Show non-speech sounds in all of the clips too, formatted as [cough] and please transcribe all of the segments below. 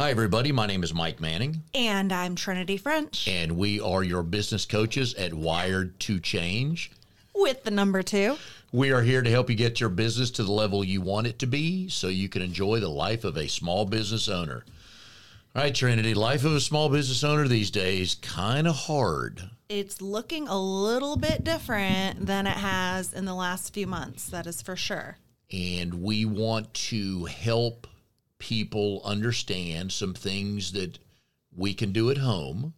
Hi, everybody. My name is Mike Manning, And I'm Trinity French and we are your business coaches at Wired to Change. with the number two. We are here to help you get your business to the level you want it to be so you can enjoy the life of a small business owner. All right, Trinity, life of a small business owner these days kind of hard. It's looking a little bit different than it has in the last few months, that is for sure. and we want to help people understand some things that we can do at home.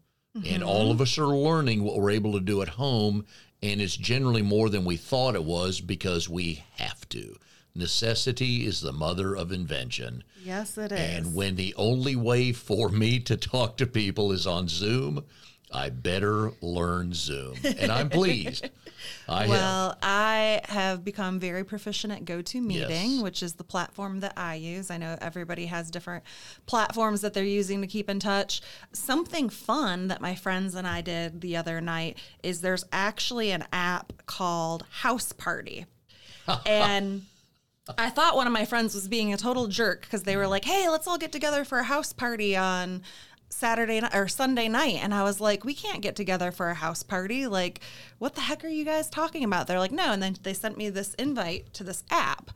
And all mm-hmm. of us are learning what we're able to do at home. And it's generally more than we thought it was because we have to. Necessity is the mother of invention. Yes, it is. And when the only way for me to talk to people is on Zoom, I better learn Zoom. And I'm pleased. [laughs] I have. well, I have become very proficient at GoToMeeting, Yes. which is the platform that I use. I know everybody has different platforms that they're using to keep in touch. Something fun that my friends and I did the other night is there's actually an app called House Party. [laughs] and I thought one of my friends was being a total jerk because they were like, "Hey, let's all get together for a house party on Saturday or Sunday night." And I was like, "We can't get together for a house party. Like, what the heck are you guys talking about?" They're like, "No." And then they sent me this invite to this app,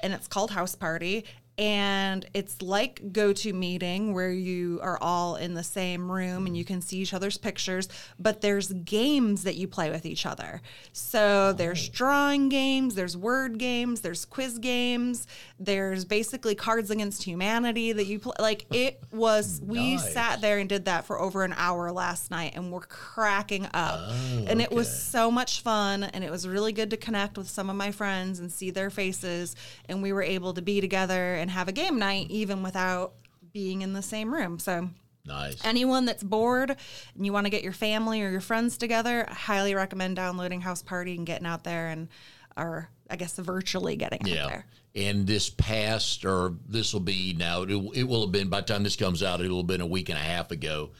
and it's called House Party. And it's like go to meeting where you are all in the same room and you can see each other's pictures, but there's games that you play with each other. So there's oh. drawing games, there's word games, there's quiz games, there's basically Cards Against Humanity that you play. Like it was, we Nice. sat there and did that for over an hour last night and we're cracking up. Oh, and it was so much fun and it was really good to connect with some of my friends and see their faces. And we were able to be together and have a game night even without being in the same room. So nice. anyone that's bored and you want to get your family or your friends together, I highly recommend downloading House Party and getting out there and or I guess virtually getting out Yeah. there. And this past, or this will be now, it, it will have been, by the time this comes out, it'll have been a week and a half ago.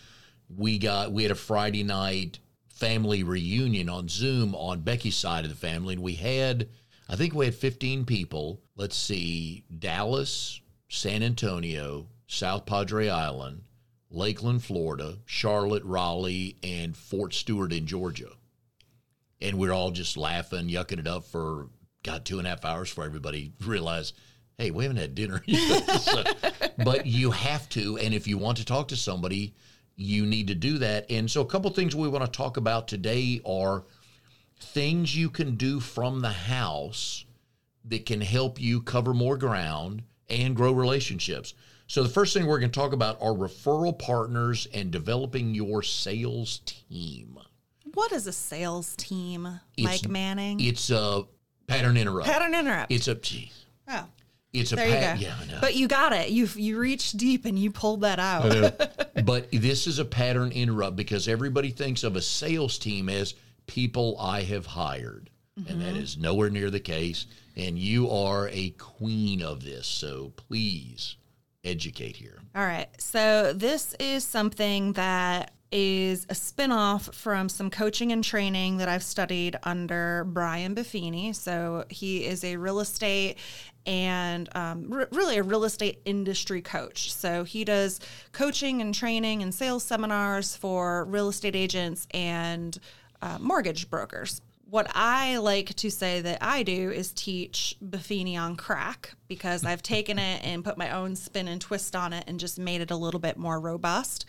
We got, we had a Friday night family reunion on Zoom on Becky's side of the family. And we had, I think we had 15 people. Let's see, Dallas, San Antonio, South Padre Island, Lakeland, Florida, Charlotte, Raleigh, and Fort Stewart in Georgia and we're all just laughing, yucking it up for God two and a half hours for everybody realized, hey, we haven't had dinner [laughs] yet. So- but you have to, and if you want to talk to somebody, you need to do that. And so, a couple things we want to talk about today are things you can do from the house that can help you cover more ground and grow relationships. So, the first thing we're going to talk about are referral partners and developing your sales team. What is a sales team, It's- Mike Manning? It's a pattern interrupt. Pattern interrupt. It's a geez. oh, It's a there you go. yeah, I know. But you got it. You you reached deep and you pulled that out. [laughs] but this is a pattern interrupt because everybody thinks of a sales team as people I have hired, and Mm-hmm. that is nowhere near the case. And you are a queen of this, so please educate here. All right. So this is something that is a spin-off from some coaching and training that I've studied under Brian Buffini. So he is a real estate and um, re- really a real estate industry coach. So he does coaching and training and sales seminars for real estate agents and uh, mortgage brokers. What I like to say that I do is teach Buffini on crack because I've taken it and put my own spin and twist on it and just made it a little bit more robust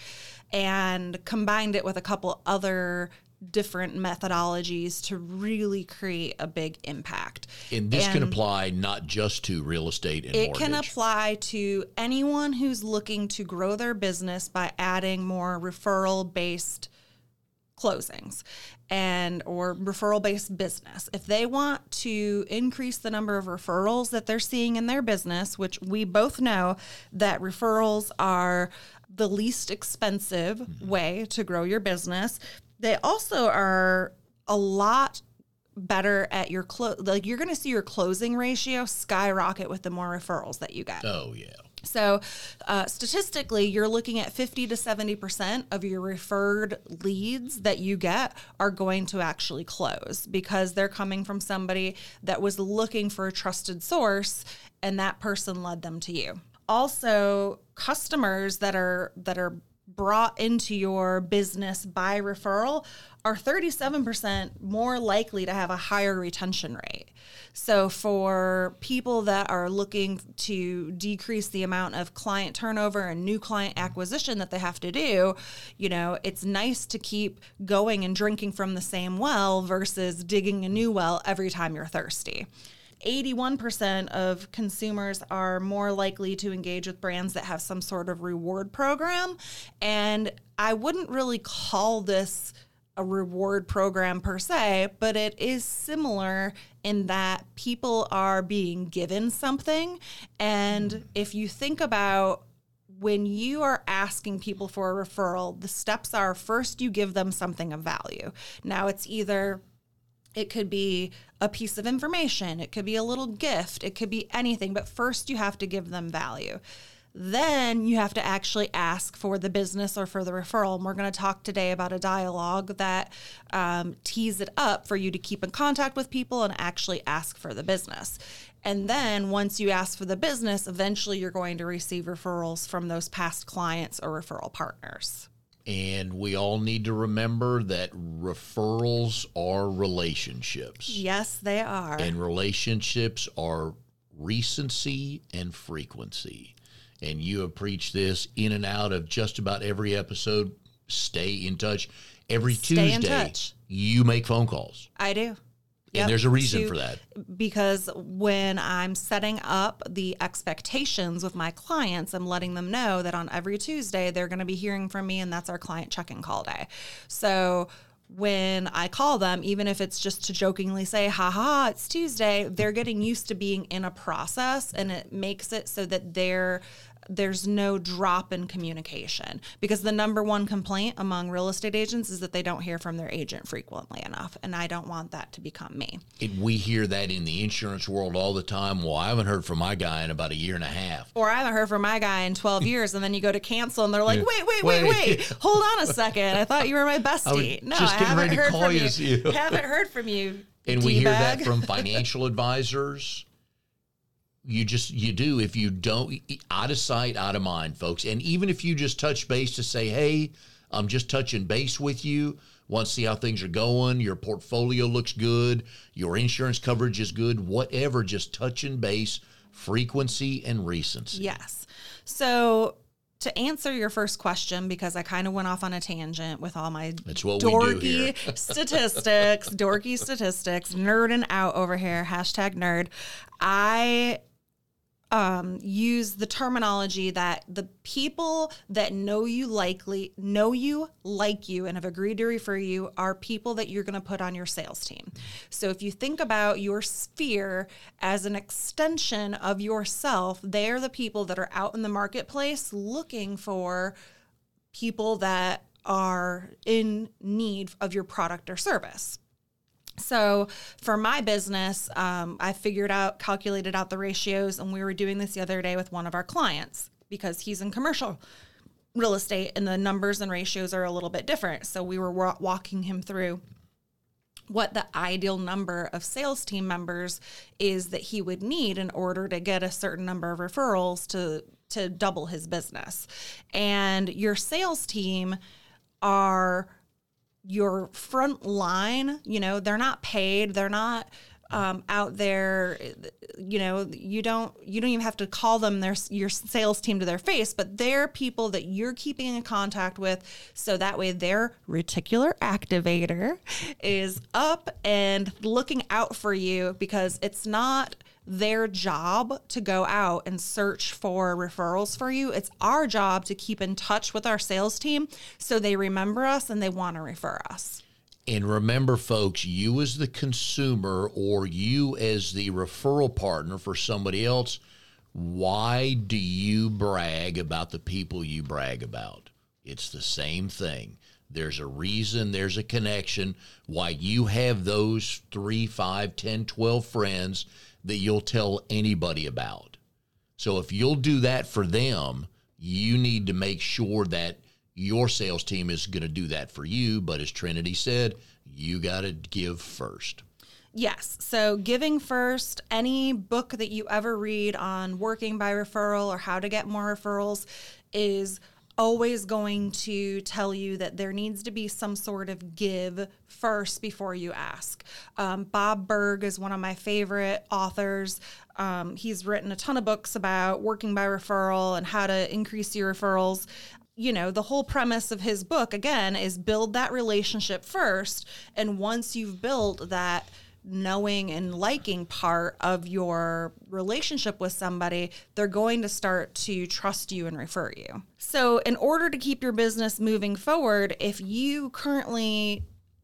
and combined it with a couple other different methodologies to really create a big impact. And this can apply not just to real estate and It mortgage. can apply to anyone who's looking to grow their business by adding more referral based closings and or referral based business. If they want to increase the number of referrals that they're seeing in their business, which we both know that referrals are the least expensive mm-hmm. way to grow your business, they also are a lot better at your close like you're going to see your closing ratio skyrocket with the more referrals that you get. oh yeah. So, uh, statistically, you're looking at 50 to 70% of your referred leads that you get are going to actually close because they're coming from somebody that was looking for a trusted source and that person led them to you. also customers that are that are brought into your business by referral are 37% more likely to have a higher retention rate. So, for people that are looking to decrease the amount of client turnover and new client acquisition that they have to do, you know, it's nice to keep going and drinking from the same well versus digging a new well every time you're thirsty. 81% of consumers are more likely to engage with brands that have some sort of reward program. And I wouldn't really call this a reward program per se, but it is similar in that people are being given something. And if you think about when you are asking people for a referral, the steps are first you give them something of value. Now it's either it could be a piece of information, it could be a little gift, it could be anything, but first you have to give them value. Then you have to actually ask for the business or for the referral. And we're going to talk today about a dialogue that um, tees it up for you to keep in contact with people and actually ask for the business. And then once you ask for the business, eventually you're going to receive referrals from those past clients or referral partners. And we all need to remember that referrals are relationships. Yes, they are. And relationships are recency and frequency. And you have preached this in and out of just about every episode. Stay in touch. Every Stay in Tuesday, touch. you make phone calls. I do. Yep, and there's a reason to- for that. because when I'm setting up the expectations with my clients, I'm letting them know that on every Tuesday they're going to be hearing from me, and that's our client check-in call day. So when I call them, even if it's just to jokingly say, ha ha, it's Tuesday, they're getting used to being in a process and it makes it so that they're there's no drop in communication because the number one complaint among real estate agents is that they don't hear from their agent frequently enough and I don't want that to become me. It, we hear that in the insurance world all the time. Well, I haven't heard from my guy in about a year and a half. or I haven't heard from my guy in 12 [laughs] years. And then you go to cancel and they're like, wait, wait, wait, Wait. Hold on a second. I thought you were my [laughs] bestie. No, just I haven't ready to heard call from you you. [laughs] haven't heard from you. And we hear that from financial advisors. You just you do if you don't out of sight, out of mind, folks. And even if you just touch base to say, "Hey, I'm just touching base with you. Want to see how things are going? Your portfolio looks good. Your insurance coverage is good. Whatever, just touching base, frequency and recency. Yes. So to answer your first question, because I kind of went off on a tangent with all my That's what we do dorky [laughs] [laughs] statistics, dorky statistics, nerding out over here, hashtag nerd. I um, use the terminology that the people that know you likely know you like you and have agreed to refer you are people that you're going to put on your sales team. So if you think about your sphere as an extension of yourself, they're the people that are out in the marketplace looking for people that are in need of your product or service. So for my business, um, I figured out, calculated out the ratios, and we were doing this the other day with one of our clients because he's in commercial real estate and the numbers and ratios are a little bit different. So we were wa- walking him through what the ideal number of sales team members is that he would need in order to get a certain number of referrals to to double his business. And your sales team are your front line, you know, they're not paid, they're not um, out there, you know, you don't you don't even have to call them their your sales team to their face, but they're people that you're keeping in contact with, so that way their reticular activator is up and looking out for you because it's not their job to go out and search for referrals for you. It's our job to keep in touch with our sales team so they remember us and they want to refer us. And remember, folks, you as the consumer or you as the referral partner for somebody else, why do you brag about the people you brag about? It's the same thing. There's a reason, there's a connection why you have those three, five, 10, 12 friends that you'll tell anybody about. So if you'll do that for them, you need to make sure that your sales team is going to do that for you. But as Trinity said, you got to give first. Yes. So, Giving First, any book that you ever read on working by referral or how to get more referrals is always going to tell you that there needs to be some sort of give first before you ask. Um, Bob Burg is one of my favorite authors. Um, he's written a ton of books about working by referral and how to increase your referrals you know, the whole premise of his book, again, is build that relationship first. And once you've built that knowing and liking part of your relationship with somebody, they're going to start to trust you and refer you. So, in order to keep your business moving forward, if you currently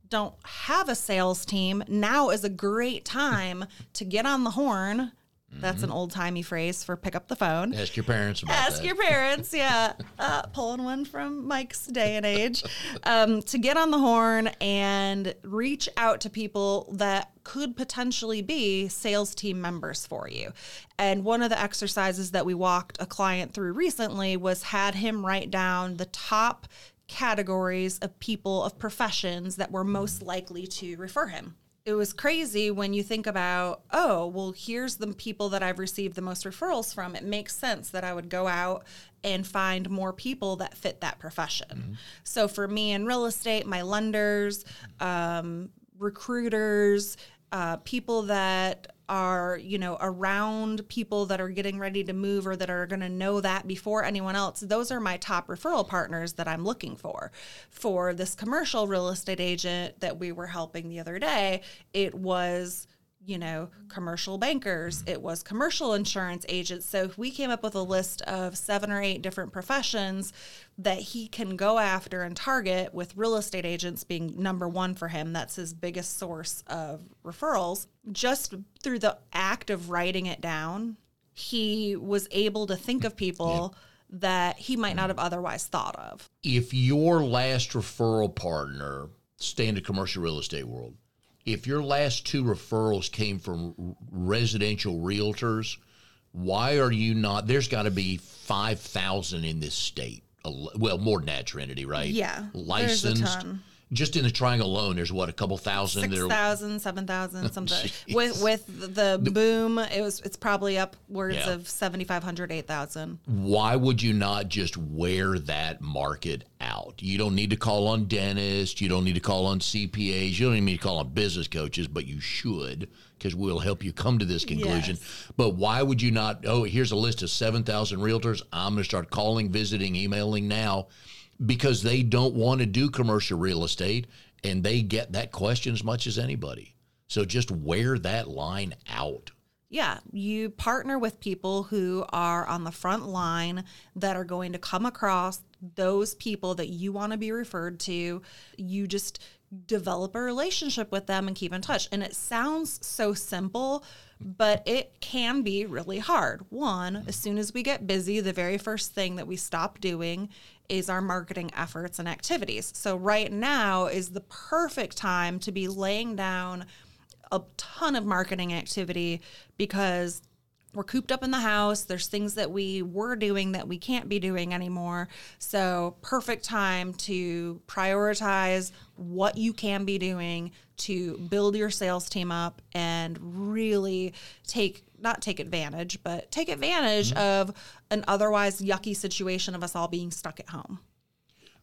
don't have a sales team, now is a great time to get on the horn that's an old timey phrase for pick up the phone. Ask your parents about Ask that. your parents, yeah. [laughs] Uh, pulling one from Mike's day and age. Um, to get on the horn and reach out to people that could potentially be sales team members for you. And one of the exercises that we walked a client through recently was had him write down the top categories of people of professions that were most likely to refer him it was crazy when you think about, oh, well, here's the people that I've received the most referrals from. It makes sense that I would go out and find more people that fit that profession. Mm-hmm. So for me in real estate, my lenders, um, recruiters, uh, people that are you know around people that are getting ready to move or that are going to know that before anyone else those are my top referral partners that i'm looking for. For this commercial real estate agent that we were helping the other day it was you know, commercial bankers, it was commercial insurance agents. So if we came up with a list of seven or eight different professions that he can go after and target, with real estate agents being number one for him. That's his biggest source of referrals. Just through the act of writing it down, he was able to think of people. Yep that he might not have otherwise thought of. If your last referral partner, stay in the commercial real estate world, if your last two referrals came from residential realtors, why are you not? There's got to be 5,000 in this state. Well, more than that, Trinity, right? Yeah. Licensed just in the triangle alone, there's what a couple thousand, six thousand, seven thousand, [laughs] something. with with the boom, it was it's probably upwards yeah. of 7,500, 8,000. Why would you not just wear that market out? You don't need to call on dentists. You don't need to call on CPAs. You don't even need to call on business coaches, but you should because we'll help you come to this conclusion. Yes. But why would you not? Oh, here's a list of seven thousand realtors. I'm going to start calling, visiting, emailing now because they don't want to do commercial real estate and they get that question as much as anybody. So just wear that line out. Yeah, you partner with people who are on the front line that are going to come across those people that you want to be referred to. You just develop a relationship with them and keep in touch. And it sounds so simple, but it can be really hard. One, as soon as we get busy, the very first thing that we stop doing is our marketing efforts and activities. So, right now is the perfect time to be laying down a ton of marketing activity because we're cooped up in the house. There's things that we were doing that we can't be doing anymore. So, perfect time to prioritize what you can be doing to build your sales team up and really take not take advantage, but take advantage mm-hmm. of an otherwise yucky situation of us all being stuck at home.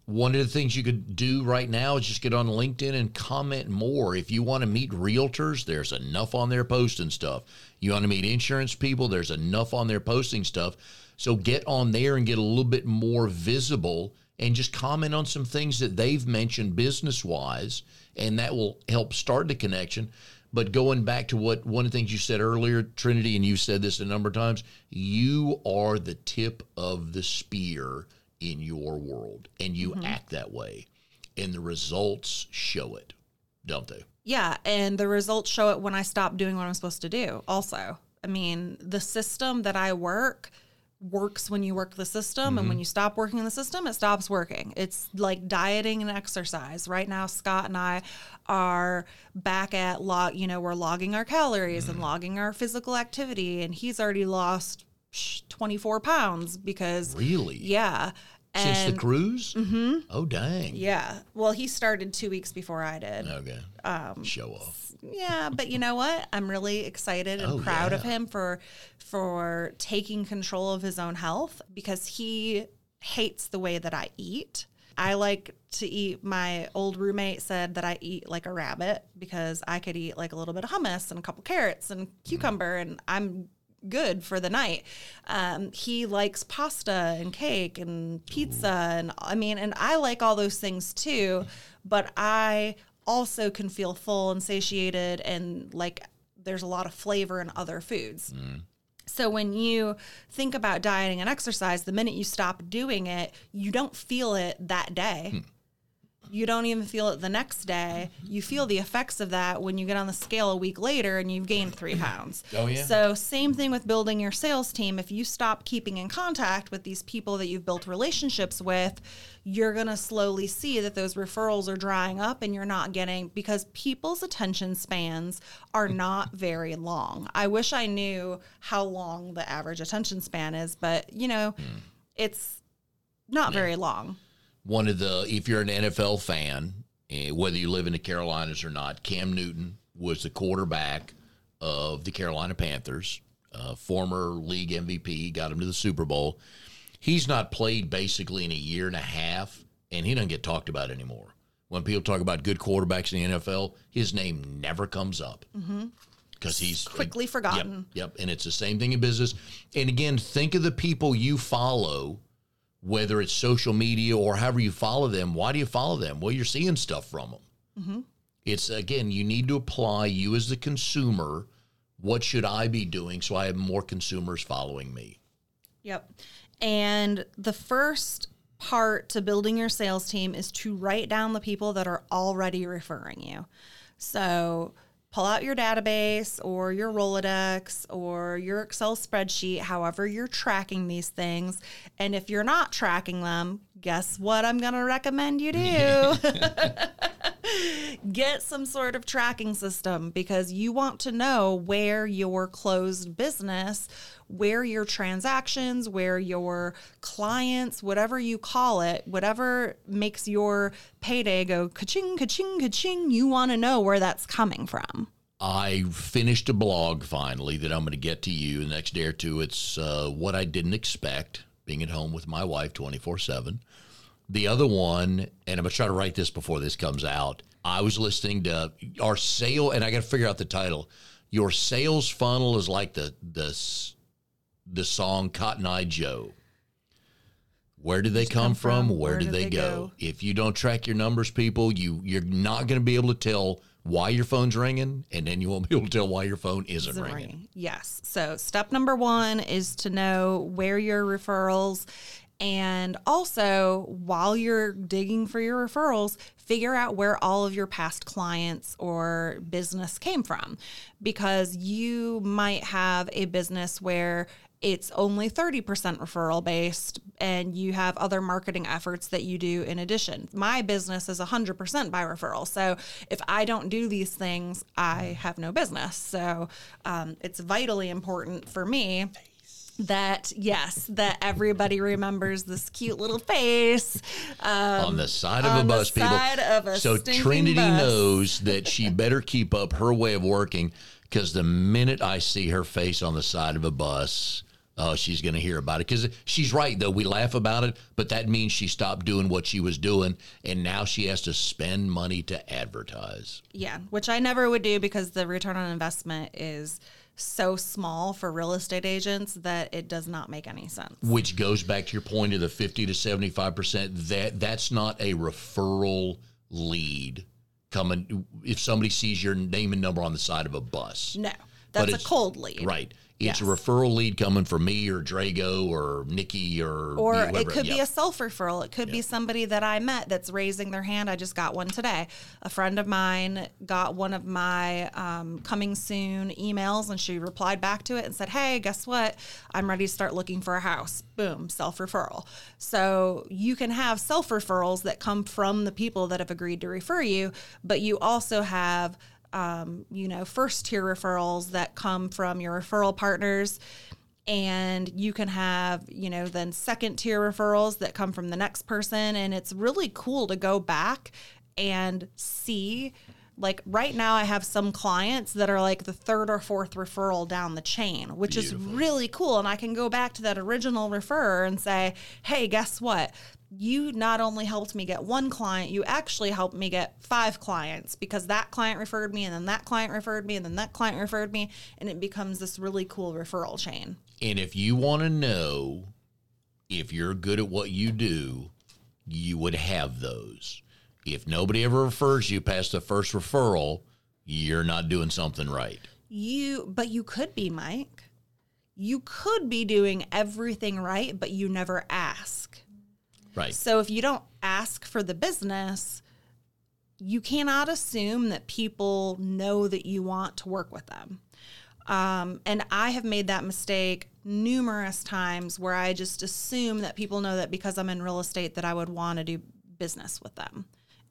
One of the things you could do right now is just get on LinkedIn and comment more. If you want to meet realtors, there's enough on there posting stuff. You want to meet insurance people, there's enough on there posting stuff. So get on there and get a little bit more visible and just comment on some things that they've mentioned business wise, and that will help start the connection. But going back to what one of the things you said earlier, Trinity, and you said this a number of times, you are the tip of the spear in your world, and you mm-hmm. act that way, and the results show it, don't they? Yeah, and the results show it when I stop doing what I'm supposed to do. Also, I mean, the system that I work works when you work the system mm-hmm. and when mm-hmm. you stop working in the system it stops working it's like dieting and exercise right now scott and i are back at log you know we're logging our calories mm-hmm. and logging our physical activity and he's already lost 24 pounds because really yeah Since the cruise? Mm-hmm. Oh, dang. Yeah. Well, he started two weeks before I did. Okay. Um, Show off. Yeah, but you know what? I'm really excited and Oh, proud of him for for taking control of his own health because he hates the way that I eat. I like to eat. My old roommate said that I eat like a rabbit because I could eat like a little bit of hummus and a couple carrots and cucumber, and I'm good for the night. Um, he likes pasta and cake and pizza, and I mean, and I like all those things too. But I also can feel full and satiated, and like there's a lot of flavor in other foods. So when you think about dieting and exercise, the minute you stop doing it, you don't feel it that day. You don't even feel it the next day. You feel the effects of that when you get on the scale a week later and you've gained three pounds. [clears throat] Oh, yeah. So same thing with building your sales team. If you stop keeping in contact with these people that you've built relationships with, you're going to slowly see that those referrals are drying up and you're not getting because people's attention spans are not very long. I wish I knew how long the average attention span is, but you know, hmm. it's not very long. One of the if you're an NFL fan, eh, whether you live in the Carolinas or not, Cam Newton was the quarterback of the Carolina Panthers, uh, former league MVP, got him to the Super Bowl. He's not played basically in a year and a half, and he doesn't get talked about anymore. When people talk about good quarterbacks in the NFL, his name never comes up because he's Quickly forgotten. Yep, yep. And it's the same thing in business. And again, think of the people you follow, whether it's social media or however you follow them. Why do you follow them? Well, you're seeing stuff from them. Mm-hmm. It's again, you need to apply you as the consumer. What should I be doing so I have more consumers following me? Yep. And the first part to building your sales team is to write down the people that are already referring you. So pull out your database or your Rolodex or your Excel spreadsheet, however you're tracking these things. And if you're not tracking them, guess what I'm going to recommend you do? [laughs] get some sort of tracking system because you want to know where your closed business, where your transactions, where your clients, whatever you call it, whatever makes your payday go ka-ching, ka-ching, ka-ching, you want to know where that's coming from. I finished a blog finally that I'm going to get to you the next day or two. It's uh, what I didn't expect being at home with my wife 24 7. The other one, and I'm going to try to write this before this comes out. I was listening to our sale, and I got to figure out the title. Your sales funnel is like the the the song Cotton Eye Joe. Where do they come, come from? from? Where, do they, go? If you don't track your numbers, people, you you're not going to be able to tell why your phone's ringing, and then you won't [laughs] be able to tell why your phone isn't Isn't ringing. ringing. Yes. So step number one is to know where your referrals and also while you're digging for your referrals, figure out where all of your past clients or business came from because you might have a business where it's only 30% referral based and you have other marketing efforts that you do in addition. My business is 100% by referral. So if I don't do these things, I have no business. So um, it's vitally important for me that yes that everybody remembers this cute little face um, on the side of a bus, people. a so Trinity bus. knows that she [laughs] better keep up her way of working because the minute I see her face on the side of a bus, oh, she's going to hear about it. Because she's right, though. We laugh about it, but that means she stopped doing what she was doing, and now she has to spend money to advertise. Yeah, which I never would do because the return on investment is so small for real estate agents that it does not make any sense. Which goes back to your point of the fifty to seventy five percent. That that's not a referral lead coming. If somebody sees your name and number on the side of a bus, No, that's a cold lead. Right. It's a referral lead coming from me or Drago or Nikki or Or whoever. it could be a self referral. It could be somebody that I met that's raising their hand. I just got one today. A friend of mine got one of my um, coming soon emails and she replied back to it and said, Hey, guess what? I'm ready to start looking for a house. Boom, self referral. So you can have self referrals that come from the people that have agreed to refer you, but you also have um, you know, first tier referrals that come from your referral partners. And you can have you know then second tier referrals that come from the next person. And it's really cool to go back and see like right now i have some clients that are like the third or fourth referral down the chain which Beautiful. is really cool. And i can go back to that original referrer and say hey guess what you not only helped me get one client, you actually helped me get five clients because that client referred me, and then that client referred me, and then that client referred me, and it becomes this really cool referral chain. And if you want to know if you're good at what you do, you would have those. If nobody ever refers you past the first referral, you're not doing something right. You, but you could be, Mike. You could be doing everything right, but you never ask. Right. So if you don't ask for the business, you cannot assume that people know that you want to work with them. Um, and I have made that mistake numerous times where I just assume that people know that because I'm in real estate that I would want to do business with them.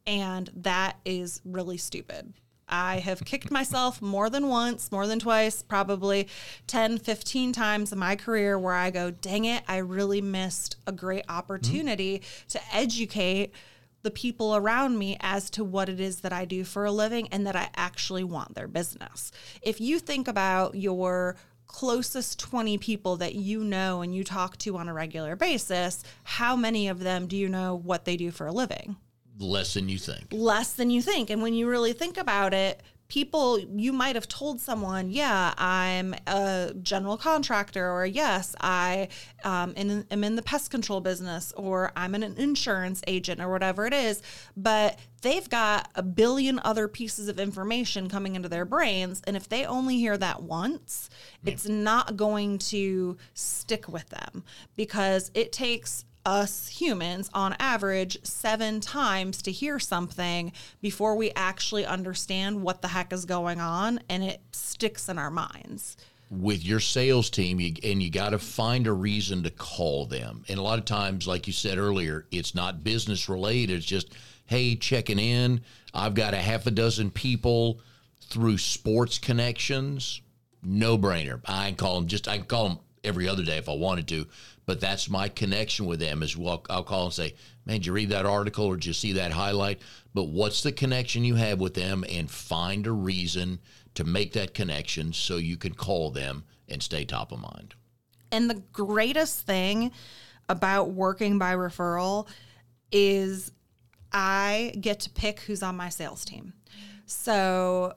And that is really stupid. I have kicked myself more than once, more than twice, probably 10, 15 times in my career where I go, dang it, I really missed a great opportunity mm-hmm. to educate the people around me as to what it is that I do for a living and that I actually want their business. If you think about your closest 20 people that you know and you talk to on a regular basis, how many of them do you know what they do for a living? Less than you think. Less than you think. And when you really think about it, people you might have told someone yeah i'm a general contractor or yes i um, in, am in the pest control business or i'm an insurance agent or whatever it is but they've got a billion other pieces of information coming into their brains and if they only hear that once yeah. it's not going to stick with them because it takes us humans on average seven times to hear something before we actually understand what the heck is going on and it sticks in our minds. With your sales team you, and you got to find a reason to call them. And a lot of times like you said earlier it's not business related it's just hey checking in. I've got a half a dozen people through sports connections. No brainer i can call them just i can call them every other day if i wanted to but that's my connection with them is well. I'll call and say, man, did you read that article or did you see that highlight? But what's the connection you have with them and find a reason to make that connection so you can call them and stay top of mind. And the greatest thing about working by referral is I get to pick who's on my sales team. So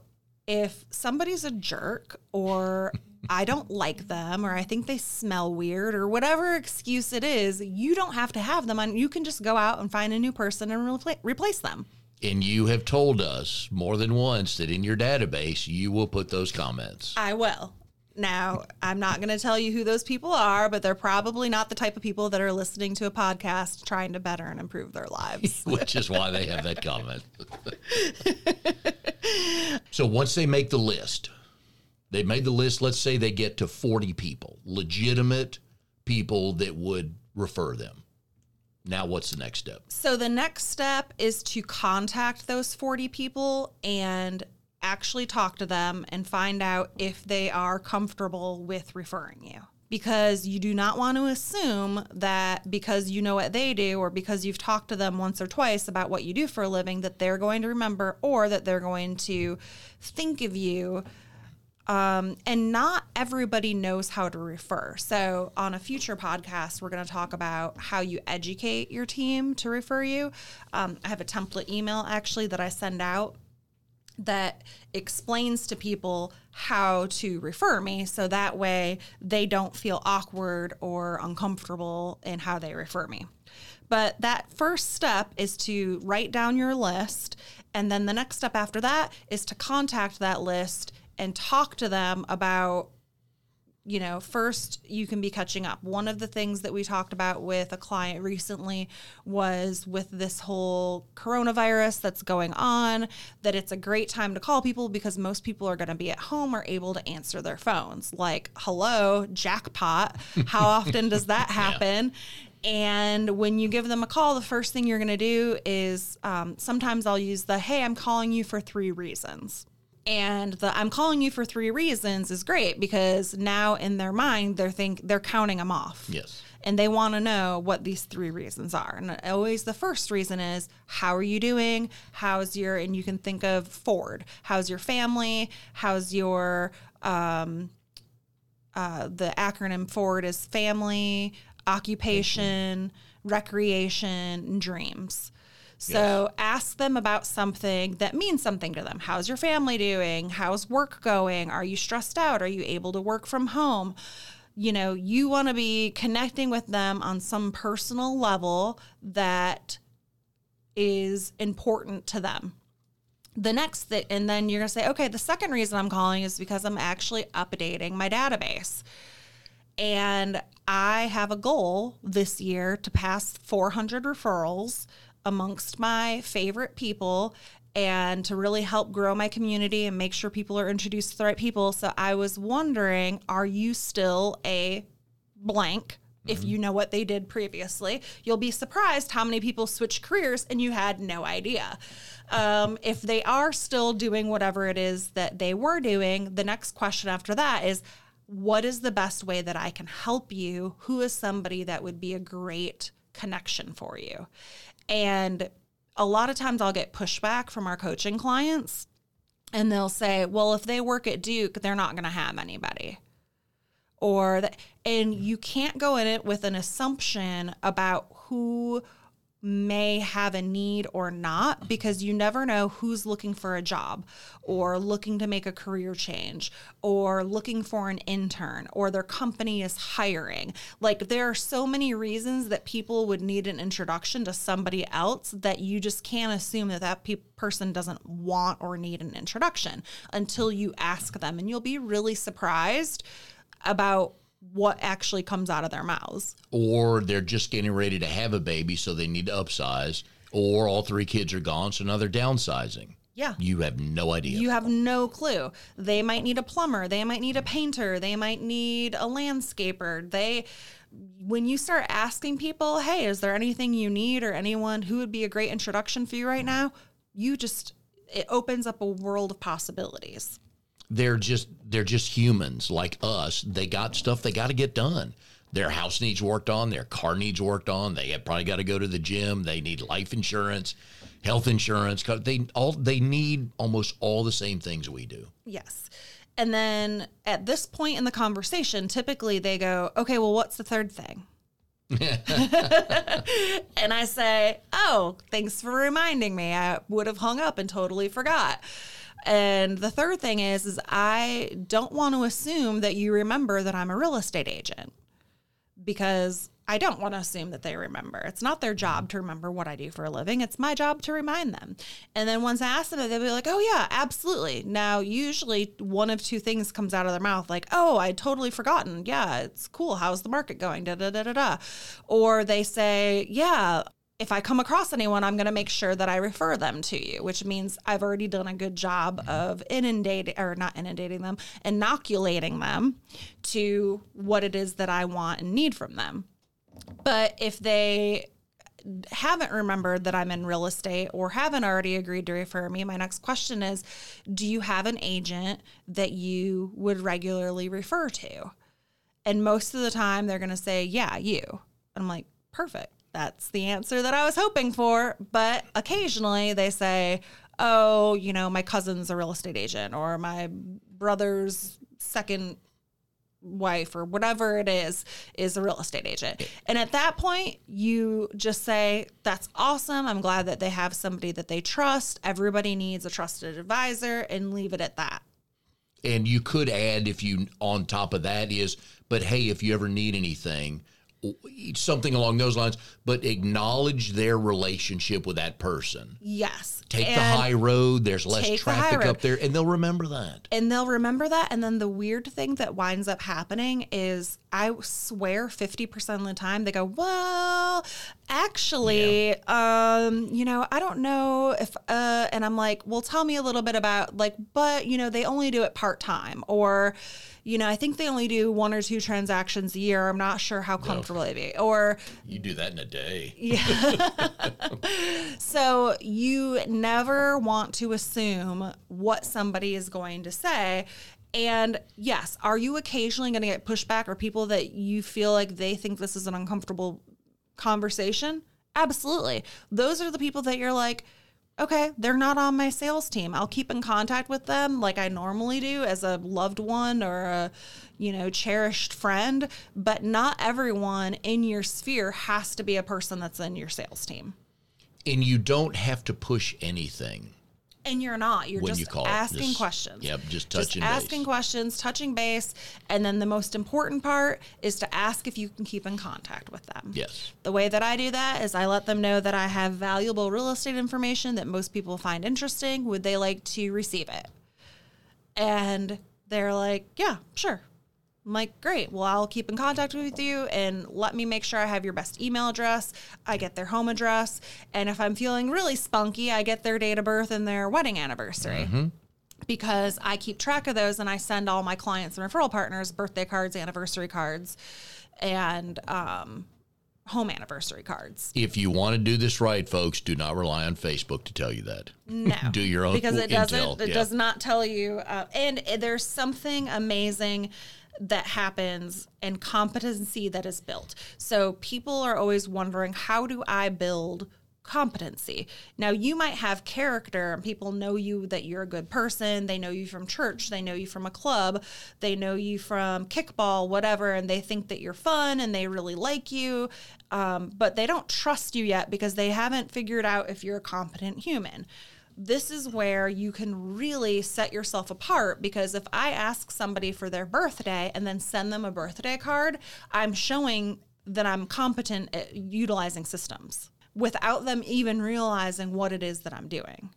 if somebody's a jerk or I don't like them or I think they smell weird or whatever excuse it is, you don't have to have them on. You can just go out and find a new person and repla- replace them. And you have told us more than once that in your database, you will put those comments. I will. Now, I'm not going to tell you who those people are, but they're probably not the type of people that are listening to a podcast trying to better and improve their lives. [laughs] Which is why they have that comment. [laughs] so once they make the list, they made the list. Let's say they get to 40 people, legitimate people that would refer them. Now, what's the next step? So, the next step is to contact those 40 people and actually talk to them and find out if they are comfortable with referring you. Because you do not want to assume that because you know what they do or because you've talked to them once or twice about what you do for a living, that they're going to remember or that they're going to think of you um, and not everybody knows how to refer. So, on a future podcast, we're going to talk about how you educate your team to refer you. Um, I have a template email actually that I send out that explains to people how to refer me so that way they don't feel awkward or uncomfortable in how they refer me. But that first step is to write down your list. And then the next step after that is to contact that list and talk to them about you know, first you can be catching up. One of the things that we talked about with a client recently was with this whole coronavirus that's going on, that it's a great time to call people because most people are going to be at home or able to answer their phones. Like, hello, jackpot. How [laughs] often does that happen? Yeah. And when you give them a call, the first thing you're going to do is um, sometimes I'll use the, hey, I'm calling you for three reasons And the I'm calling you for three reasons is great because now in their mind they're think they're counting them off. Yes. And they want to know what these three reasons are. And always the first reason is how are you doing? How's your and you can think of Ford. How's your family? How's your um uh, the acronym Ford is family, occupation, recreation, and dreams. So ask them about something that means something to them. How's your family doing? How's work going? Are you stressed out? Are you able to work from home? You know, you want to be connecting with them on some personal level that is important to them. The next thing, and then you're going to say, okay, the second reason I'm calling is because I'm actually updating my database. And I have a goal this year to pass 400 referrals amongst my favorite people and to really help grow my community and make sure people are introduced to the right people. So I was wondering, are you still a blank? If you know what they did previously, you'll be surprised how many people switch careers and you had no idea. Um, if they are still doing whatever it is that they were doing, the next question after that is what is the best way that I can help you? Who is somebody that would be a great connection for you? And a lot of times I'll get pushback from our coaching clients and they'll say, well, if they work at Duke, they're not going to have anybody. Or that, and you can't go in it with an assumption about who may have a need or not because you never know who's looking for a job or looking to make a career change or looking for an intern or their company is hiring. Like there are so many reasons that people would need an introduction to somebody else that you just can't assume that that pe- person doesn't want or need an introduction until you ask them and you'll be really surprised about what actually comes out of their mouths. Or they're just getting ready to have a baby, so they need to upsize. Or all three kids are gone, so now they're downsizing. Yeah. You have no idea. You have no clue. They might need a plumber, they might need a painter, they might need a landscaper. They when you start asking people, "Hey, is there anything you need or anyone who would be a great introduction for you right now?" You just it opens up a world of possibilities. They're just they're just humans like us. They got stuff they got to get done. Their house needs worked on. Their car needs worked on. They have probably got to go to the gym. They need life insurance, health insurance. They all they need almost all the same things we do. Yes. And then at this point in the conversation, typically they go, okay, well, what's the third thing? [laughs] and I say, oh, thanks for reminding me. I would have hung up and totally forgot. And the third thing is, is I don't want to assume that you remember that I'm a real estate agent because I don't want to assume that they remember. It's not their job to remember what I do for a living. It's my job to remind them. And then once I ask them, they'll be like, oh, yeah, absolutely. Now, usually one of two things comes out of their mouth like, oh, I'd totally forgotten. Yeah, it's cool. How's the market going? Da da da da da. Or they say, yeah, if I come across anyone, I'm going to make sure that I refer them to you, which means I've already done a good job mm-hmm. of inundating or not inundating them, inoculating them to what it is that I want and need from them. But if they haven't remembered that I'm in real estate or haven't already agreed to refer me, my next question is Do you have an agent that you would regularly refer to? And most of the time, they're going to say, Yeah, you. And I'm like, Perfect. That's the answer that I was hoping for. But occasionally they say, Oh, you know, my cousin's a real estate agent or my brother's second wife or whatever it is is a real estate agent. And at that point, you just say, That's awesome. I'm glad that they have somebody that they trust. Everybody needs a trusted advisor and leave it at that. And you could add, if you on top of that is, but hey, if you ever need anything, something along those lines, but acknowledge their relationship with that person. Yes. Take the high road. There's less take the traffic up there, and they'll remember that. and they'll remember that. And then the weird thing that winds up happening is I swear 50% of the time they go, Well, actually um you know i don't know if uh and i'm like well tell me a little bit about like but you know they only do it part-time or you know i think they only do one or two transactions a year i'm not sure how comfortable they'd be or You do that in a day. Yeah. [laughs] So you never want to assume what somebody is going to say. And yes, are you occasionally going to get pushback or people that you feel like they think this is an uncomfortable conversation? Absolutely. Those are the people that you're like, okay, they're not on my sales team. I'll keep in contact with them like I normally do as a loved one or a, you know, cherished friend, but not everyone in your sphere has to be a person that's in your sales team. And you don't have to push anything. And you're not. You're When just you asking just- questions. yep, just touching Just asking base. questions, touching base, and then the most important part is to ask if you can keep in contact with them. Yes. The way that I do that is I let them know that I have valuable real estate information that most people find interesting. Would they like to receive it? And they're like, "Yeah, sure." I'm like, great. Well, I'll keep in contact with you and let me make sure I have your best email address. I get their home address. And if I'm feeling really spunky, I get their date of birth and their wedding anniversary. Because I keep track of those and I send all my clients and referral partners birthday cards, anniversary cards, and um, home anniversary cards. If you want to do this right, folks, do not rely on Facebook to tell you that. No, [laughs] Do your own because it intel, doesn't. It yeah. does not tell you. Uh, and there's something amazing that happens and competency that is built. So people are always wondering, how do I build? competency. Now you might have character and people know you that you're a good person. They know you from church, they know you from a club, they know you from kickball, whatever, and they think that you're fun and they really like you. Um, but they don't trust you yet because they haven't figured out if you're a competent human this is where you can really set yourself apart because if I ask somebody for their birthday and then send them a birthday card, I'm showing that I'm competent at utilizing systems without them even realizing what it is that I'm doing.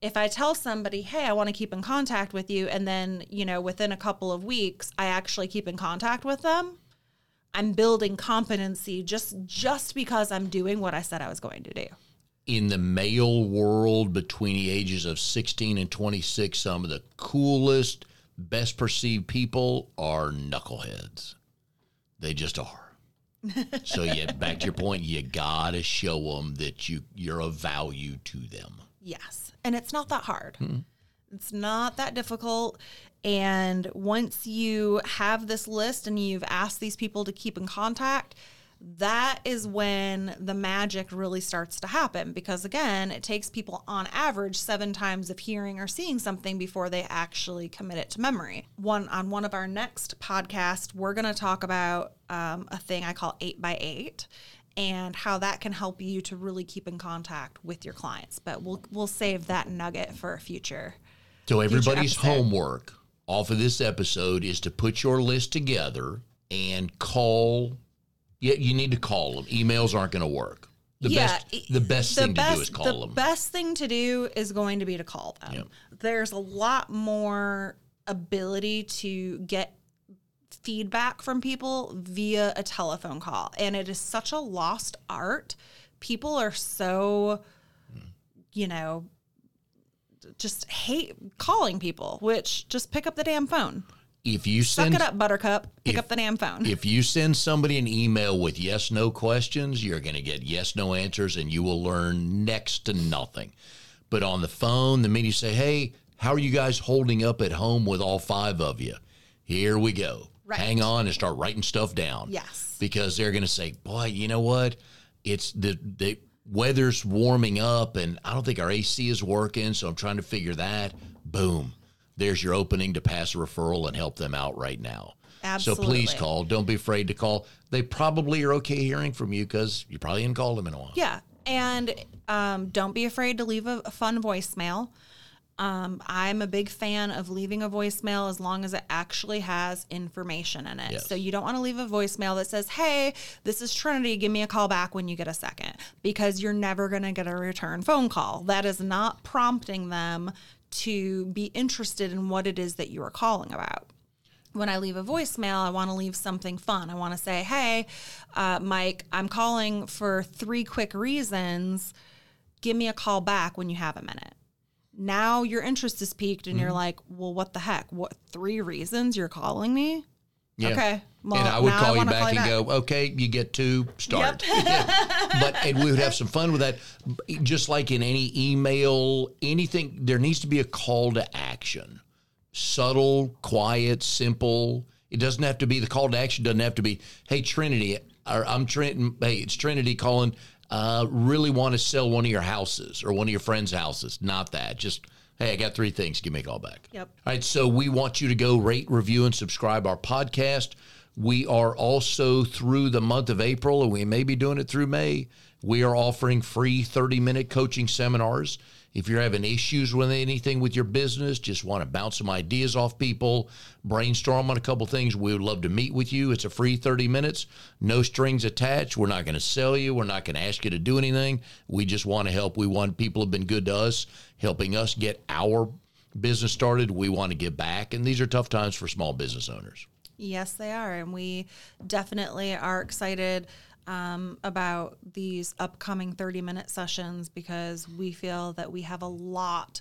If I tell somebody, "Hey, I want to keep in contact with you," and then, you know, within a couple of weeks, I actually keep in contact with them, I'm building competency just just because I'm doing what I said I was going to do. In the male world between the ages of 16 and 26, some of the coolest, best perceived people are knuckleheads. They just are. [laughs] so yeah, back to your point, you gotta show them that you you're of value to them. Yes. And it's not that hard. Hmm. It's not that difficult. And once you have this list and you've asked these people to keep in contact, that is when the magic really starts to happen. Because again, it takes people on average seven times of hearing or seeing something before they actually commit it to memory. One on one of our next podcasts, we're going to talk about um, a thing I call eight by eight and how that can help you to really keep in contact with your clients. But we'll we'll save that nugget for a future. So everybody's episode. homework off of this episode is to put your list together and call. Yeah, you need to call them. Emails aren't going to work. The Yeah, best, the best thing to do is call the them. The best thing to do is going to be to call them. Yep. There's a lot more ability to get feedback from people via a telephone call, and it is such a lost art. People are so, you know, just hate calling people. Which just pick up the damn phone. If you send Suck it up, Buttercup. Pick if- up the damn phone. if you send somebody an email with yes no questions, you're going to get yes no answers and you will learn next to nothing. But on the phone, the minute you say, "Hey, how are you guys holding up at home with all five of you?" Here we go. Right. Hang on and start writing stuff down. Yes. Because they're going to say, "Boy, you know what? It's the the weather's warming up and I don't think our AC is working, so I'm trying to figure that." Boom. There's your opening to pass a referral and help them out right now. Absolutely. So please call. Don't be afraid to call. They probably are okay hearing from you because you probably haven't called them in a while. Yeah. And um, don't be afraid to leave a, a fun voicemail. Um, I'm a big fan of leaving a voicemail as long as it actually has information in it. Yes. So you don't want to leave a voicemail that says, Hey, this is Trinity. Give me a call back when you get a second, because you're never going to get a return phone call. That is not prompting them to be interested in what it is that you are calling about. when I leave a voicemail, I want to leave something fun. I want to say, hey, uh, Mike, I'm calling for three quick reasons. Give me a call back when you have a minute. Now your interest is piqued and Mm-hmm. you're like, well, what the heck? What three reasons you're calling me? Yeah. Okay. Well, and I would call you wanna back and go, okay, you get two, start. [laughs] Yeah. But and we would have some fun with that. Just like in any email, anything, there needs to be a call to action. Subtle, quiet, simple. It doesn't have to be the call to action. Doesn't have to be, hey Trinity, or I'm Trenton. Hey, it's Trinity calling. Uh, really want to sell one of your houses or one of your friends' houses. Not that. Just hey, I got three things. Give me a call back. Yep. All right, so we want you to go rate, review, and subscribe our podcast. We are also through the month of April, and we may be doing it through May. We are offering free 30 minute coaching seminars. If you're having issues with anything with your business, just want to bounce some ideas off people, brainstorm on a couple things, we would love to meet with you. It's a free 30 minutes, no strings attached. We're not going to sell you, we're not going to ask you to do anything. We just want to help. We want people have been good to us, helping us get our business started. We want to give back, and these are tough times for small business owners. Yes, they are. And we definitely are excited um, about these upcoming 30 minute sessions because we feel that we have a lot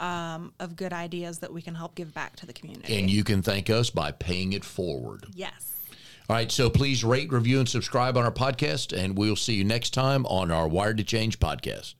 um, of good ideas that we can help give back to the community. And you can thank us by paying it forward. yes. All right, so please rate, review, and subscribe on our podcast, and we'll see you next time on our Wired to Change podcast.